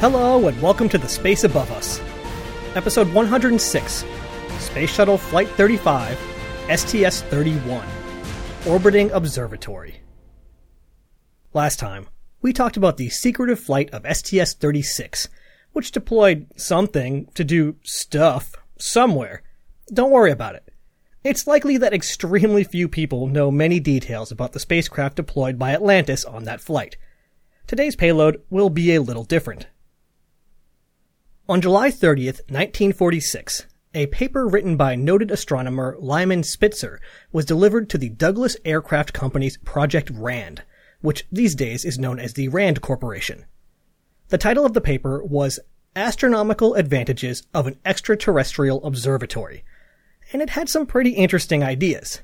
Hello, and welcome to the Space Above Us. Episode 106 Space Shuttle Flight 35, STS 31, Orbiting Observatory. Last time, we talked about the secretive flight of STS 36, which deployed something to do stuff somewhere. Don't worry about it. It's likely that extremely few people know many details about the spacecraft deployed by Atlantis on that flight. Today's payload will be a little different. On July 30th, 1946, a paper written by noted astronomer Lyman Spitzer was delivered to the Douglas Aircraft Company's Project RAND, which these days is known as the RAND Corporation. The title of the paper was Astronomical Advantages of an Extraterrestrial Observatory, and it had some pretty interesting ideas.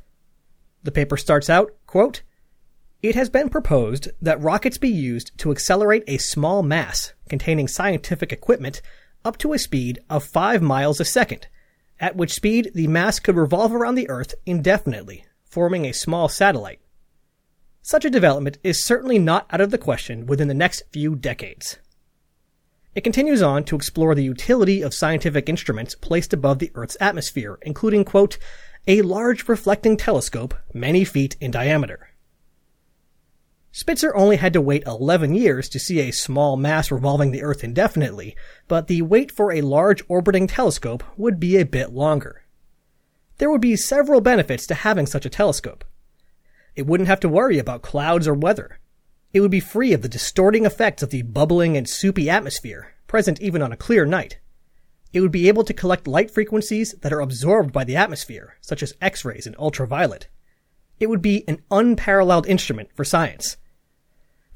The paper starts out, quote, It has been proposed that rockets be used to accelerate a small mass containing scientific equipment up to a speed of 5 miles a second, at which speed the mass could revolve around the Earth indefinitely, forming a small satellite. Such a development is certainly not out of the question within the next few decades. It continues on to explore the utility of scientific instruments placed above the Earth's atmosphere, including, quote, a large reflecting telescope many feet in diameter. Spitzer only had to wait 11 years to see a small mass revolving the Earth indefinitely, but the wait for a large orbiting telescope would be a bit longer. There would be several benefits to having such a telescope. It wouldn't have to worry about clouds or weather. It would be free of the distorting effects of the bubbling and soupy atmosphere, present even on a clear night. It would be able to collect light frequencies that are absorbed by the atmosphere, such as X-rays and ultraviolet. It would be an unparalleled instrument for science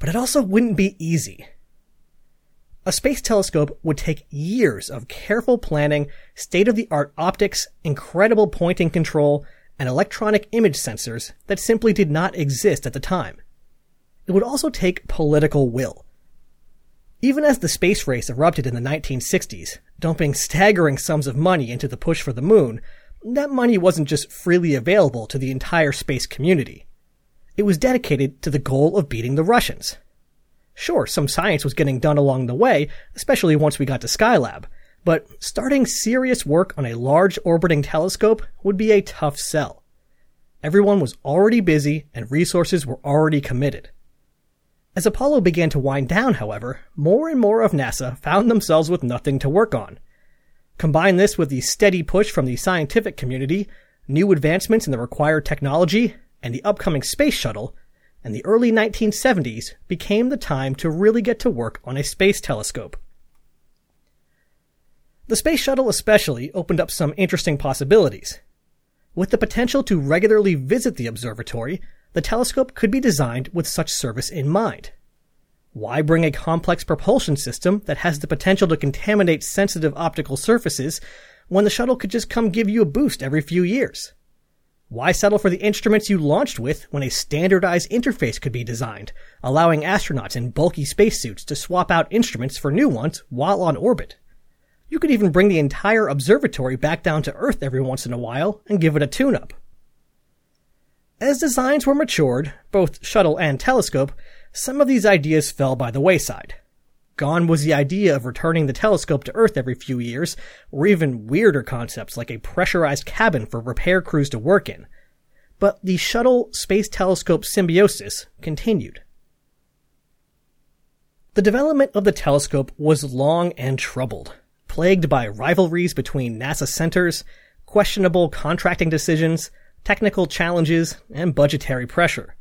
but it also wouldn't be easy. A space telescope would take years of careful planning, state of the art optics, incredible pointing control, and electronic image sensors that simply did not exist at the time. It would also take political will. Even as the space race erupted in the 1960s, dumping staggering sums of money into the push for the moon, that money wasn't just freely available to the entire space community. It was dedicated to the goal of beating the Russians. Sure, some science was getting done along the way, especially once we got to Skylab, but starting serious work on a large orbiting telescope would be a tough sell. Everyone was already busy and resources were already committed. As Apollo began to wind down, however, more and more of NASA found themselves with nothing to work on. Combine this with the steady push from the scientific community, new advancements in the required technology, and the upcoming space shuttle, and the early 1970s became the time to really get to work on a space telescope. The space shuttle especially opened up some interesting possibilities. With the potential to regularly visit the observatory, the telescope could be designed with such service in mind. Why bring a complex propulsion system that has the potential to contaminate sensitive optical surfaces when the shuttle could just come give you a boost every few years? Why settle for the instruments you launched with when a standardized interface could be designed, allowing astronauts in bulky spacesuits to swap out instruments for new ones while on orbit? You could even bring the entire observatory back down to Earth every once in a while and give it a tune up. As designs were matured, both shuttle and telescope, some of these ideas fell by the wayside. Gone was the idea of returning the telescope to Earth every few years, or even weirder concepts like a pressurized cabin for repair crews to work in. But the shuttle space telescope symbiosis continued. The development of the telescope was long and troubled, plagued by rivalries between NASA centers, questionable contracting decisions, technical challenges, and budgetary pressure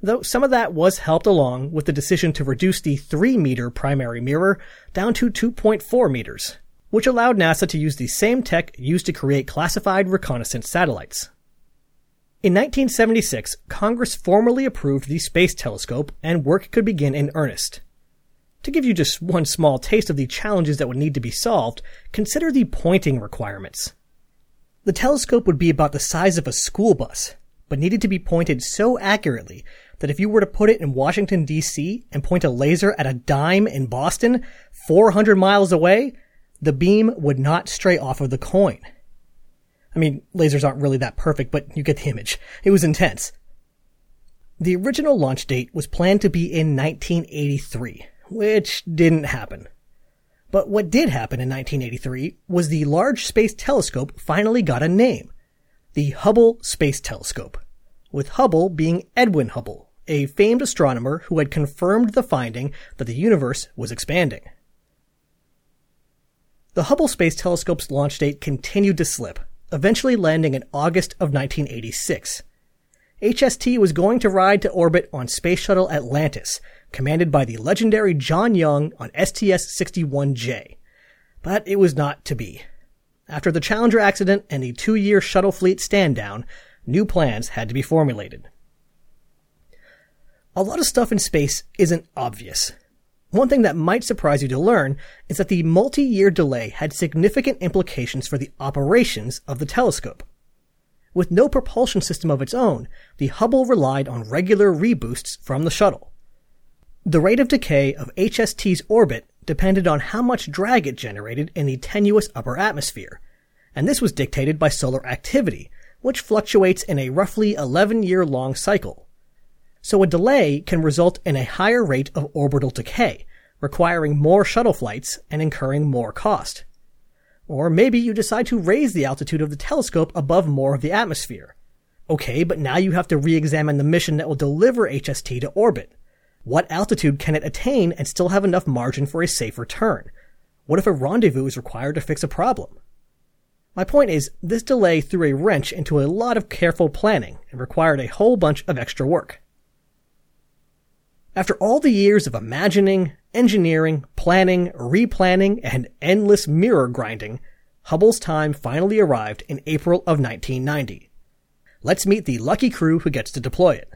though some of that was helped along with the decision to reduce the 3 meter primary mirror down to 2.4 meters, which allowed NASA to use the same tech used to create classified reconnaissance satellites. In 1976, Congress formally approved the Space Telescope and work could begin in earnest. To give you just one small taste of the challenges that would need to be solved, consider the pointing requirements. The telescope would be about the size of a school bus, but needed to be pointed so accurately that if you were to put it in Washington DC and point a laser at a dime in Boston, 400 miles away, the beam would not stray off of the coin. I mean, lasers aren't really that perfect, but you get the image. It was intense. The original launch date was planned to be in 1983, which didn't happen. But what did happen in 1983 was the Large Space Telescope finally got a name. The Hubble Space Telescope. With Hubble being Edwin Hubble, a famed astronomer who had confirmed the finding that the universe was expanding. The Hubble Space Telescope's launch date continued to slip, eventually landing in August of 1986. HST was going to ride to orbit on Space Shuttle Atlantis, commanded by the legendary John Young on STS-61J. But it was not to be. After the Challenger accident and the two-year shuttle fleet stand down, new plans had to be formulated. A lot of stuff in space isn't obvious. One thing that might surprise you to learn is that the multi-year delay had significant implications for the operations of the telescope. With no propulsion system of its own, the Hubble relied on regular reboosts from the shuttle. The rate of decay of HST's orbit depended on how much drag it generated in the tenuous upper atmosphere, and this was dictated by solar activity, which fluctuates in a roughly 11 year long cycle. So a delay can result in a higher rate of orbital decay, requiring more shuttle flights and incurring more cost. Or maybe you decide to raise the altitude of the telescope above more of the atmosphere. Okay, but now you have to re-examine the mission that will deliver HST to orbit. What altitude can it attain and still have enough margin for a safe return? What if a rendezvous is required to fix a problem? My point is, this delay threw a wrench into a lot of careful planning and required a whole bunch of extra work. After all the years of imagining, engineering, planning, replanning, and endless mirror grinding, Hubble's time finally arrived in April of 1990. Let's meet the lucky crew who gets to deploy it.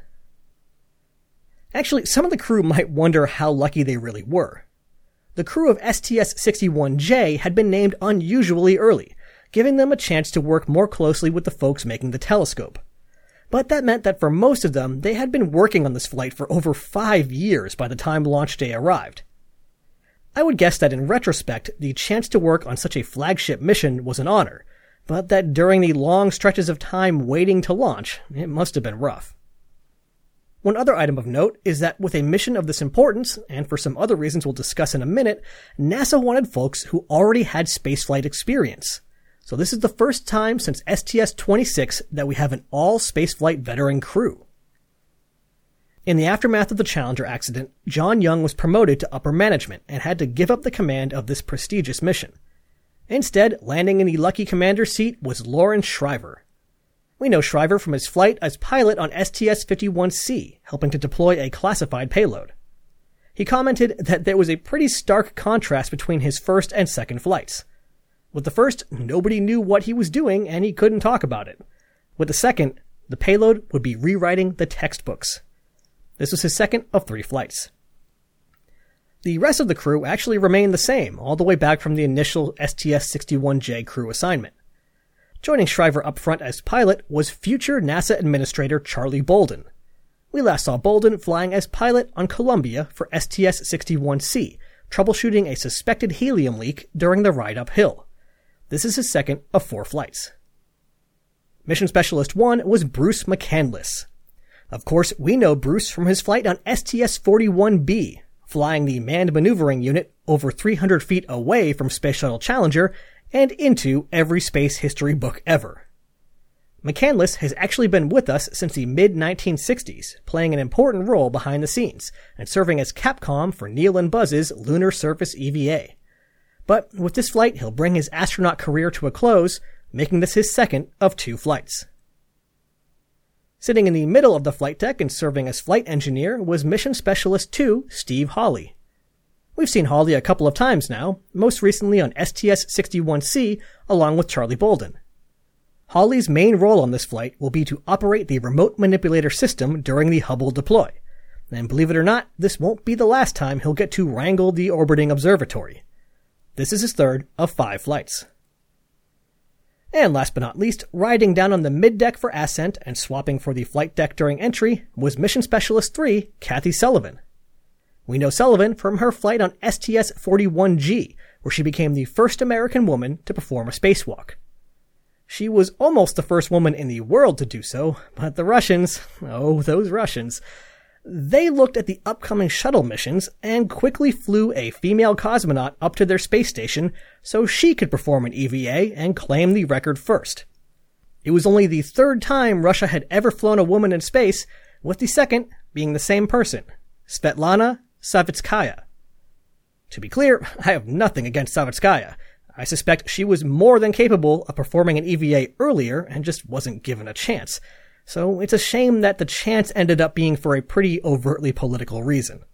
Actually, some of the crew might wonder how lucky they really were. The crew of STS-61J had been named unusually early, giving them a chance to work more closely with the folks making the telescope but that meant that for most of them, they had been working on this flight for over five years by the time launch day arrived. I would guess that in retrospect, the chance to work on such a flagship mission was an honor, but that during the long stretches of time waiting to launch, it must have been rough. One other item of note is that with a mission of this importance, and for some other reasons we'll discuss in a minute, NASA wanted folks who already had spaceflight experience. So this is the first time since STS-26 that we have an all spaceflight veteran crew. In the aftermath of the Challenger accident, John Young was promoted to upper management and had to give up the command of this prestigious mission. Instead, landing in the lucky commander seat was Loren Shriver. We know Shriver from his flight as pilot on STS-51C, helping to deploy a classified payload. He commented that there was a pretty stark contrast between his first and second flights. With the first, nobody knew what he was doing and he couldn't talk about it. With the second, the payload would be rewriting the textbooks. This was his second of three flights. The rest of the crew actually remained the same all the way back from the initial STS-61J crew assignment. Joining Shriver up front as pilot was future NASA Administrator Charlie Bolden. We last saw Bolden flying as pilot on Columbia for STS-61C, troubleshooting a suspected helium leak during the ride uphill. This is his second of four flights. Mission Specialist 1 was Bruce McCandless. Of course, we know Bruce from his flight on STS-41B, flying the manned maneuvering unit over 300 feet away from Space Shuttle Challenger and into every space history book ever. McCandless has actually been with us since the mid 1960s, playing an important role behind the scenes and serving as Capcom for Neil and Buzz's Lunar Surface EVA. But with this flight, he'll bring his astronaut career to a close, making this his second of two flights. Sitting in the middle of the flight deck and serving as flight engineer was Mission Specialist 2, Steve Hawley. We've seen Hawley a couple of times now, most recently on STS-61C along with Charlie Bolden. Hawley's main role on this flight will be to operate the remote manipulator system during the Hubble deploy. And believe it or not, this won't be the last time he'll get to wrangle the orbiting observatory. This is his third of five flights. And last but not least, riding down on the mid-deck for ascent and swapping for the flight deck during entry was Mission Specialist 3, Kathy Sullivan. We know Sullivan from her flight on STS-41G, where she became the first American woman to perform a spacewalk. She was almost the first woman in the world to do so, but the Russians, oh, those Russians, They looked at the upcoming shuttle missions and quickly flew a female cosmonaut up to their space station so she could perform an EVA and claim the record first. It was only the third time Russia had ever flown a woman in space, with the second being the same person, Svetlana Savitskaya. To be clear, I have nothing against Savitskaya. I suspect she was more than capable of performing an EVA earlier and just wasn't given a chance. So it's a shame that the chance ended up being for a pretty overtly political reason.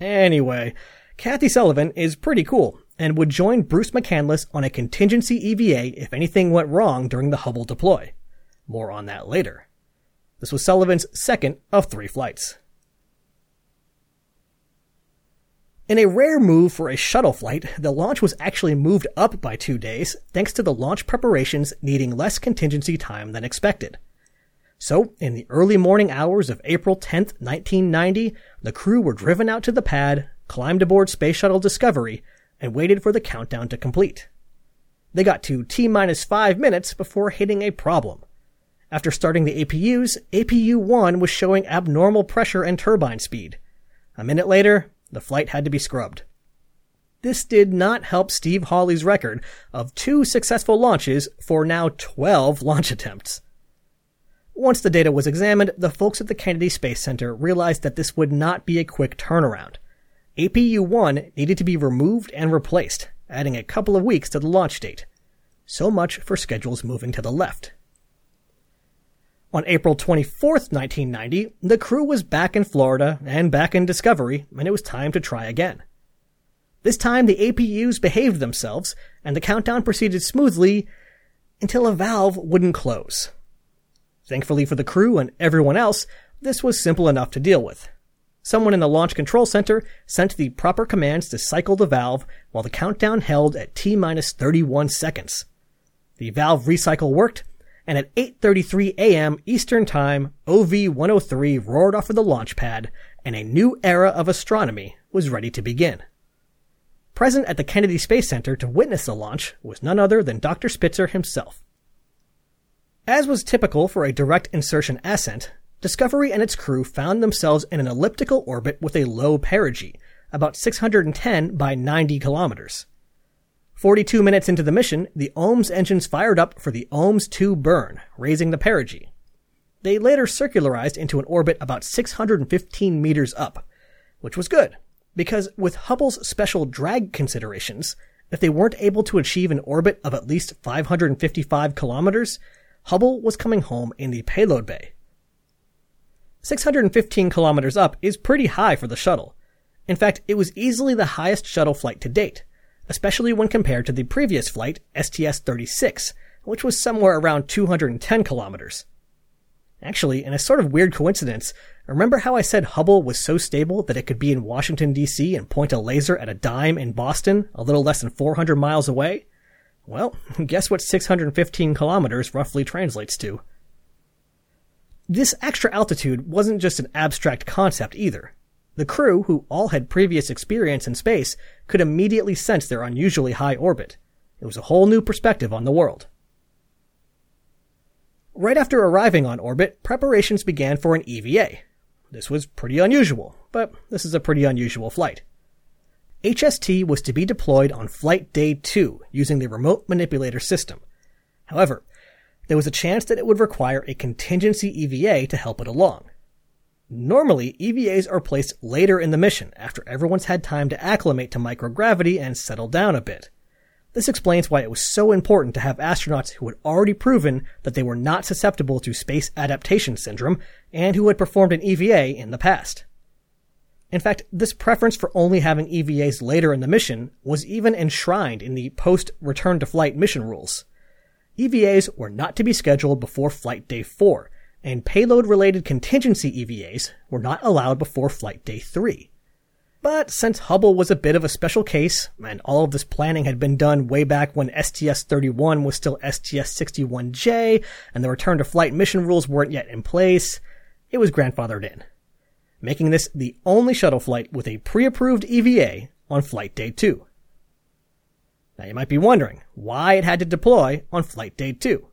Anyway, Kathy Sullivan is pretty cool and would join Bruce McCandless on a contingency EVA if anything went wrong during the Hubble deploy. More on that later. This was Sullivan's second of three flights. In a rare move for a shuttle flight, the launch was actually moved up by two days thanks to the launch preparations needing less contingency time than expected. So, in the early morning hours of April 10, 1990, the crew were driven out to the pad, climbed aboard Space Shuttle Discovery, and waited for the countdown to complete. They got to T minus five minutes before hitting a problem. After starting the APUs, APU 1 was showing abnormal pressure and turbine speed. A minute later, the flight had to be scrubbed. This did not help Steve Hawley's record of two successful launches for now 12 launch attempts. Once the data was examined, the folks at the Kennedy Space Center realized that this would not be a quick turnaround. APU 1 needed to be removed and replaced, adding a couple of weeks to the launch date. So much for schedules moving to the left. On April 24, 1990, the crew was back in Florida and back in Discovery, and it was time to try again. This time the APUs behaved themselves, and the countdown proceeded smoothly until a valve wouldn't close. Thankfully for the crew and everyone else, this was simple enough to deal with. Someone in the launch control center sent the proper commands to cycle the valve while the countdown held at T minus 31 seconds. The valve recycle worked, and at 8.33 a.m. Eastern Time, OV-103 roared off of the launch pad, and a new era of astronomy was ready to begin. Present at the Kennedy Space Center to witness the launch was none other than Dr. Spitzer himself. As was typical for a direct insertion ascent, Discovery and its crew found themselves in an elliptical orbit with a low perigee, about 610 by 90 kilometers. 42 minutes into the mission, the OMS engines fired up for the OMS 2 burn, raising the perigee. They later circularized into an orbit about 615 meters up, which was good, because with Hubble's special drag considerations, if they weren't able to achieve an orbit of at least 555 kilometers, Hubble was coming home in the payload bay. 615 kilometers up is pretty high for the shuttle. In fact, it was easily the highest shuttle flight to date, especially when compared to the previous flight, STS-36, which was somewhere around 210 kilometers. Actually, in a sort of weird coincidence, remember how I said Hubble was so stable that it could be in Washington DC and point a laser at a dime in Boston, a little less than 400 miles away? Well, guess what 615 kilometers roughly translates to? This extra altitude wasn't just an abstract concept either. The crew, who all had previous experience in space, could immediately sense their unusually high orbit. It was a whole new perspective on the world. Right after arriving on orbit, preparations began for an EVA. This was pretty unusual, but this is a pretty unusual flight. HST was to be deployed on flight day 2 using the remote manipulator system. However, there was a chance that it would require a contingency EVA to help it along. Normally, EVAs are placed later in the mission after everyone's had time to acclimate to microgravity and settle down a bit. This explains why it was so important to have astronauts who had already proven that they were not susceptible to space adaptation syndrome and who had performed an EVA in the past. In fact, this preference for only having EVAs later in the mission was even enshrined in the post return to flight mission rules. EVAs were not to be scheduled before flight day 4, and payload related contingency EVAs were not allowed before flight day 3. But since Hubble was a bit of a special case, and all of this planning had been done way back when STS-31 was still STS-61J, and the return to flight mission rules weren't yet in place, it was grandfathered in making this the only shuttle flight with a pre-approved EVA on flight day 2. Now you might be wondering why it had to deploy on flight day 2.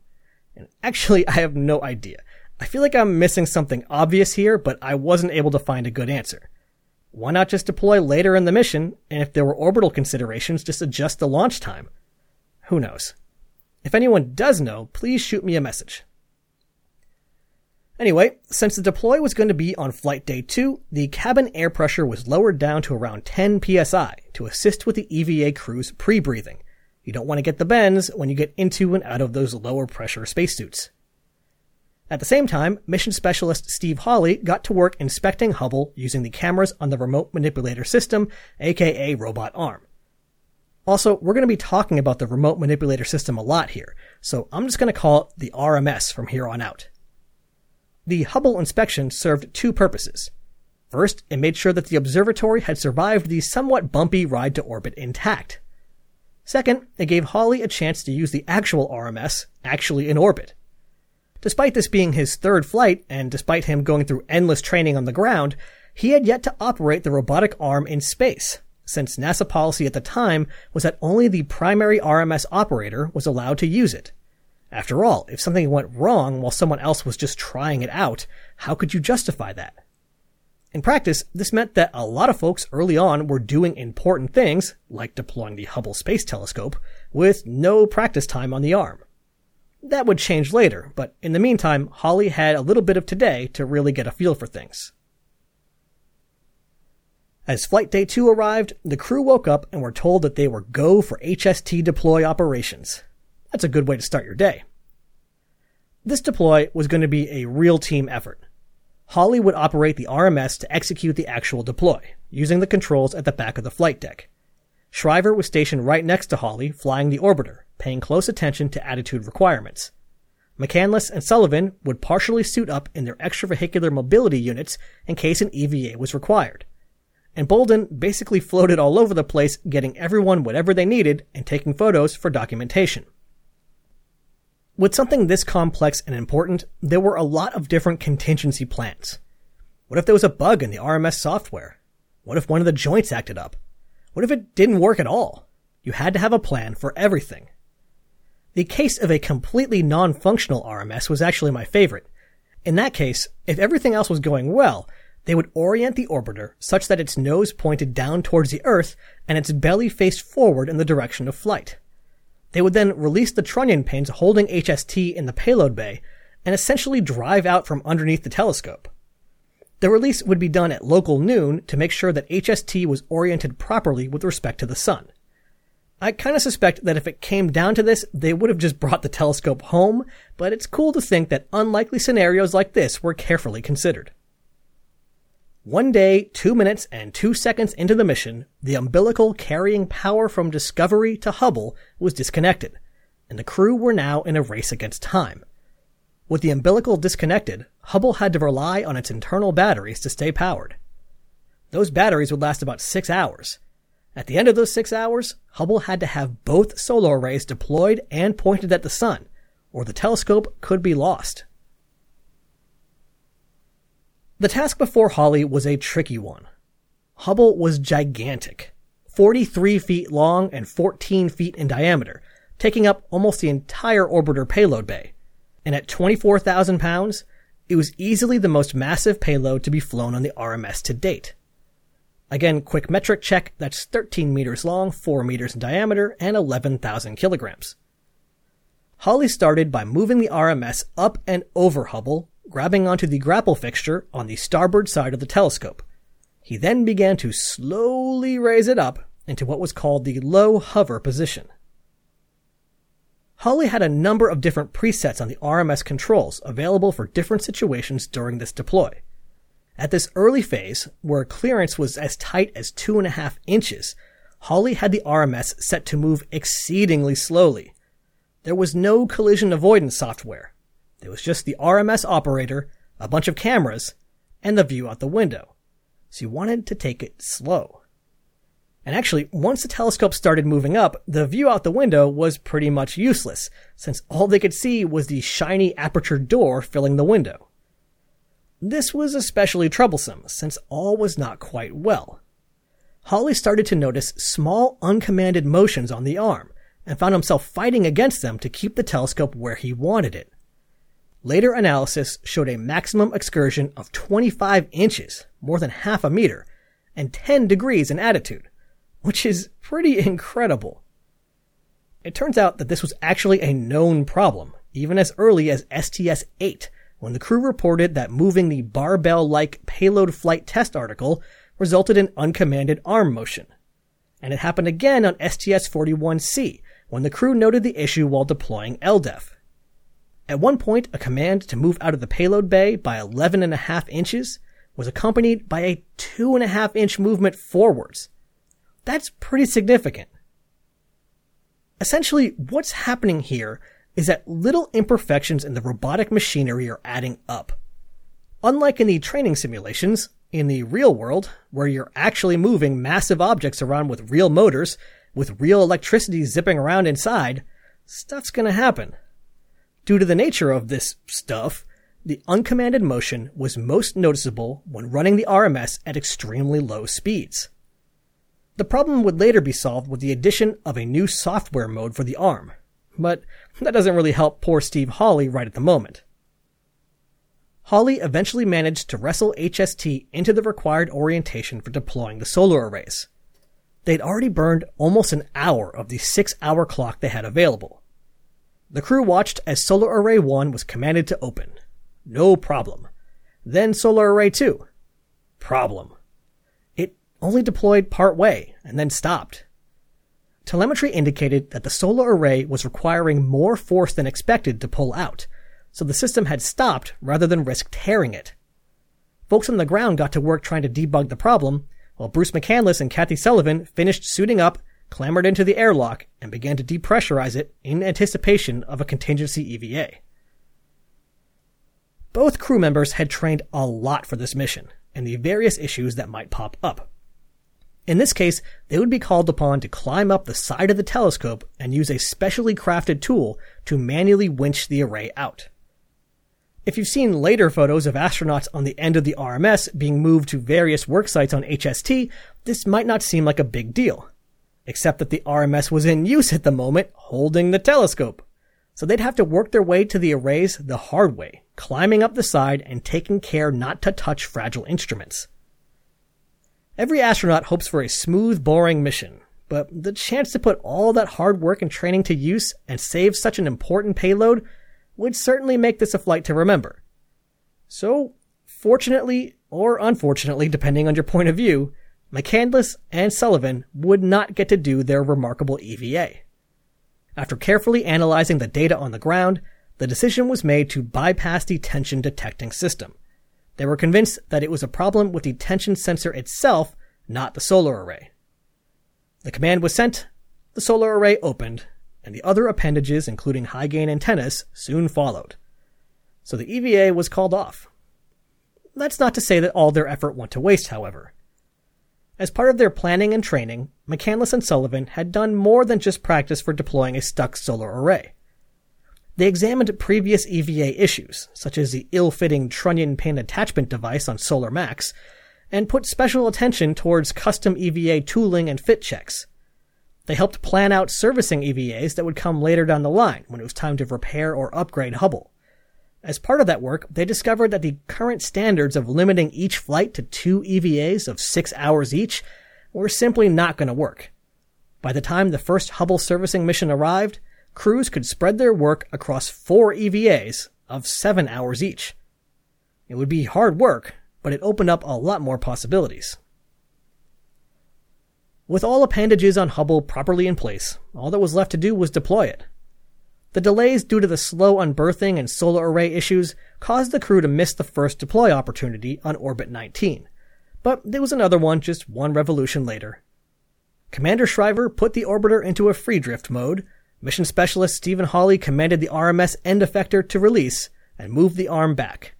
And actually, I have no idea. I feel like I'm missing something obvious here, but I wasn't able to find a good answer. Why not just deploy later in the mission, and if there were orbital considerations, just adjust the launch time? Who knows? If anyone does know, please shoot me a message. Anyway, since the deploy was going to be on flight day 2, the cabin air pressure was lowered down to around 10 psi to assist with the EVA crew's pre-breathing. You don't want to get the bends when you get into and out of those lower pressure spacesuits. At the same time, mission specialist Steve Hawley got to work inspecting Hubble using the cameras on the remote manipulator system, aka Robot Arm. Also, we're going to be talking about the remote manipulator system a lot here, so I'm just going to call it the RMS from here on out. The Hubble inspection served two purposes. First, it made sure that the observatory had survived the somewhat bumpy ride to orbit intact. Second, it gave Hawley a chance to use the actual RMS actually in orbit. Despite this being his third flight, and despite him going through endless training on the ground, he had yet to operate the robotic arm in space, since NASA policy at the time was that only the primary RMS operator was allowed to use it. After all, if something went wrong while someone else was just trying it out, how could you justify that? In practice, this meant that a lot of folks early on were doing important things, like deploying the Hubble Space Telescope, with no practice time on the arm. That would change later, but in the meantime, Hawley had a little bit of today to really get a feel for things. As Flight Day 2 arrived, the crew woke up and were told that they were go for HST deploy operations. That's a good way to start your day. This deploy was going to be a real team effort. Hawley would operate the RMS to execute the actual deploy, using the controls at the back of the flight deck. Shriver was stationed right next to Hawley, flying the orbiter, paying close attention to attitude requirements. McCandless and Sullivan would partially suit up in their extravehicular mobility units in case an EVA was required. And Bolden basically floated all over the place, getting everyone whatever they needed and taking photos for documentation. With something this complex and important, there were a lot of different contingency plans. What if there was a bug in the RMS software? What if one of the joints acted up? What if it didn't work at all? You had to have a plan for everything. The case of a completely non-functional RMS was actually my favorite. In that case, if everything else was going well, they would orient the orbiter such that its nose pointed down towards the Earth and its belly faced forward in the direction of flight. They would then release the trunnion pins holding HST in the payload bay and essentially drive out from underneath the telescope. The release would be done at local noon to make sure that HST was oriented properly with respect to the sun. I kind of suspect that if it came down to this, they would have just brought the telescope home, but it's cool to think that unlikely scenarios like this were carefully considered. One day, two minutes, and two seconds into the mission, the umbilical carrying power from Discovery to Hubble was disconnected, and the crew were now in a race against time. With the umbilical disconnected, Hubble had to rely on its internal batteries to stay powered. Those batteries would last about six hours. At the end of those six hours, Hubble had to have both solar arrays deployed and pointed at the sun, or the telescope could be lost. The task before Hawley was a tricky one. Hubble was gigantic, 43 feet long and 14 feet in diameter, taking up almost the entire orbiter payload bay. And at 24,000 pounds, it was easily the most massive payload to be flown on the RMS to date. Again, quick metric check, that's 13 meters long, 4 meters in diameter, and 11,000 kilograms. Hawley started by moving the RMS up and over Hubble grabbing onto the grapple fixture on the starboard side of the telescope. He then began to slowly raise it up into what was called the low hover position. Hawley had a number of different presets on the RMS controls available for different situations during this deploy. At this early phase, where clearance was as tight as two and a half inches, Hawley had the RMS set to move exceedingly slowly. There was no collision avoidance software, it was just the RMS operator, a bunch of cameras, and the view out the window. So you wanted to take it slow. And actually, once the telescope started moving up, the view out the window was pretty much useless, since all they could see was the shiny aperture door filling the window. This was especially troublesome, since all was not quite well. Hawley started to notice small uncommanded motions on the arm, and found himself fighting against them to keep the telescope where he wanted it. Later analysis showed a maximum excursion of 25 inches, more than half a meter, and 10 degrees in attitude, which is pretty incredible. It turns out that this was actually a known problem, even as early as STS 8, when the crew reported that moving the barbell like payload flight test article resulted in uncommanded arm motion. And it happened again on STS 41C, when the crew noted the issue while deploying LDEF. At one point, a command to move out of the payload bay by 11.5 inches was accompanied by a 2.5 inch movement forwards. That's pretty significant. Essentially, what's happening here is that little imperfections in the robotic machinery are adding up. Unlike in the training simulations, in the real world, where you're actually moving massive objects around with real motors, with real electricity zipping around inside, stuff's gonna happen. Due to the nature of this stuff, the uncommanded motion was most noticeable when running the RMS at extremely low speeds. The problem would later be solved with the addition of a new software mode for the ARM, but that doesn't really help poor Steve Hawley right at the moment. Hawley eventually managed to wrestle HST into the required orientation for deploying the solar arrays. They'd already burned almost an hour of the six hour clock they had available. The crew watched as Solar Array 1 was commanded to open. No problem. Then Solar Array 2. Problem It only deployed part way and then stopped. Telemetry indicated that the solar array was requiring more force than expected to pull out, so the system had stopped rather than risk tearing it. Folks on the ground got to work trying to debug the problem, while Bruce McCandless and Kathy Sullivan finished suiting up, clambered into the airlock, and began to depressurize it in anticipation of a contingency EVA. Both crew members had trained a lot for this mission and the various issues that might pop up. In this case, they would be called upon to climb up the side of the telescope and use a specially crafted tool to manually winch the array out. If you've seen later photos of astronauts on the end of the RMS being moved to various work sites on HST, this might not seem like a big deal. Except that the RMS was in use at the moment, holding the telescope. So they'd have to work their way to the arrays the hard way, climbing up the side and taking care not to touch fragile instruments. Every astronaut hopes for a smooth, boring mission, but the chance to put all that hard work and training to use and save such an important payload would certainly make this a flight to remember. So, fortunately, or unfortunately, depending on your point of view, McCandless and Sullivan would not get to do their remarkable EVA. After carefully analyzing the data on the ground, the decision was made to bypass the tension detecting system. They were convinced that it was a problem with the tension sensor itself, not the solar array. The command was sent, the solar array opened, and the other appendages, including high gain antennas, soon followed. So the EVA was called off. That's not to say that all their effort went to waste, however. As part of their planning and training, McCandless and Sullivan had done more than just practice for deploying a stuck solar array. They examined previous EVA issues, such as the ill-fitting trunnion pin attachment device on Solar Max, and put special attention towards custom EVA tooling and fit checks. They helped plan out servicing EVAs that would come later down the line when it was time to repair or upgrade Hubble. As part of that work, they discovered that the current standards of limiting each flight to two EVAs of six hours each were simply not going to work. By the time the first Hubble servicing mission arrived, crews could spread their work across four EVAs of seven hours each. It would be hard work, but it opened up a lot more possibilities. With all appendages on Hubble properly in place, all that was left to do was deploy it. The delays due to the slow unberthing and solar array issues caused the crew to miss the first deploy opportunity on Orbit 19. But there was another one just one revolution later. Commander Shriver put the orbiter into a free drift mode, Mission Specialist Stephen Hawley commanded the RMS end effector to release and move the arm back.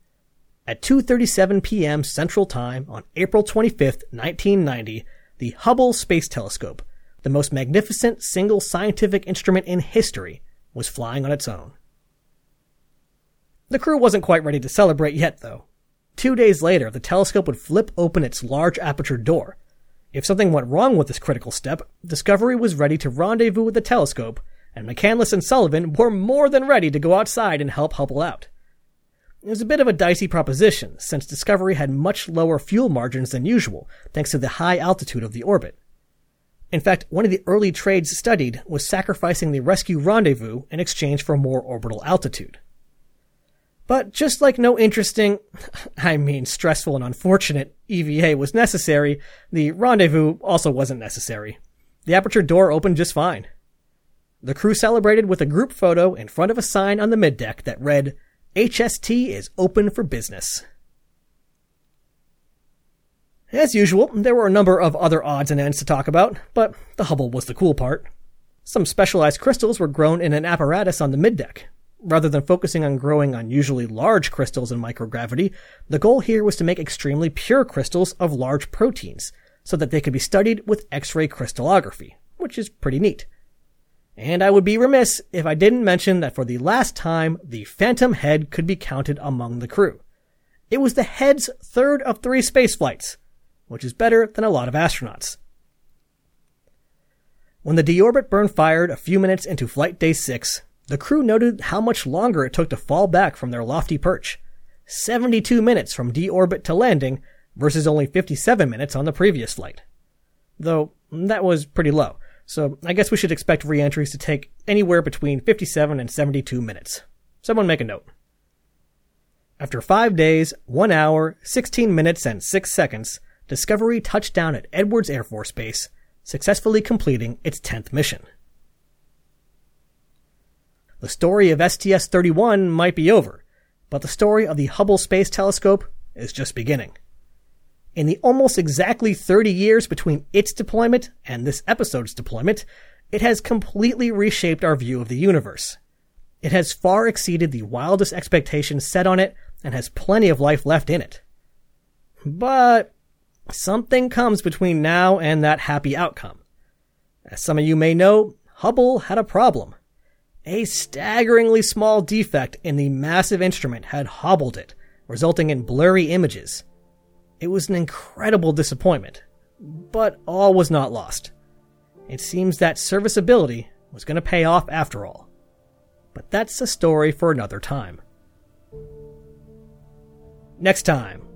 At 2:37 p.m. Central Time on April 25, 1990, the Hubble Space Telescope, the most magnificent single scientific instrument in history, was flying on its own. The crew wasn't quite ready to celebrate yet, though. Two days later, the telescope would flip open its large aperture door. If something went wrong with this critical step, Discovery was ready to rendezvous with the telescope and McCandless and Sullivan were more than ready to go outside and help Hubble out. it was a bit of a dicey proposition, since Discovery had much lower fuel margins than usual, thanks to the high altitude of the orbit. In fact, one of the early trades studied was sacrificing the rescue rendezvous in exchange for more orbital altitude. But just like no interesting, I mean stressful and unfortunate EVA was necessary, the rendezvous also wasn't necessary. The aperture door opened just fine. The crew celebrated with a group photo in front of a sign on the middeck that read, HST is open for business. As usual, there were a number of other odds and ends to talk about, but the Hubble was the cool part. Some specialized crystals were grown in an apparatus on the middeck. Rather than focusing on growing unusually large crystals in microgravity, the goal here was to make extremely pure crystals of large proteins, so that they could be studied with X-ray crystallography, which is pretty neat. And I would be remiss if I didn't mention that for the last time, the Phantom head could be counted among the crew. It was the head's third of three space flights, which is better than a lot of astronauts. When the deorbit burn fired a few minutes into flight day six, the crew noted how much longer it took to fall back from their lofty perch. 72 minutes from deorbit to landing versus only 57 minutes on the previous flight. Though, that was pretty low. So I guess we should expect reentries to take anywhere between 57 and 72 minutes. Someone make a note. After five days, one hour, 16 minutes, and six seconds, Discovery touched down at Edwards Air Force Base, successfully completing its 10th mission. The story of STS 31 might be over, but the story of the Hubble Space Telescope is just beginning. In the almost exactly 30 years between its deployment and this episode's deployment, it has completely reshaped our view of the universe. It has far exceeded the wildest expectations set on it and has plenty of life left in it. But something comes between now and that happy outcome. As some of you may know, Hubble had a problem. A staggeringly small defect in the massive instrument had hobbled it, resulting in blurry images. It was an incredible disappointment, but all was not lost. It seems that serviceability was going to pay off after all. But that's a story for another time. Next time,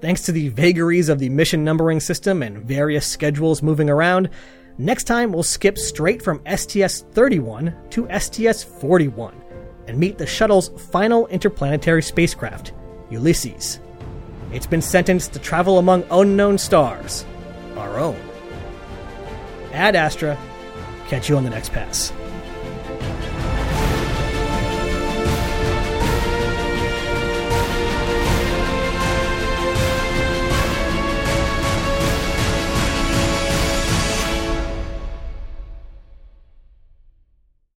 thanks to the vagaries of the mission numbering system and various schedules moving around, next time we'll skip straight from STS 31 to STS 41 and meet the shuttle's final interplanetary spacecraft, Ulysses. It's been sentenced to travel among unknown stars, our own. Ad Astra, catch you on the next pass.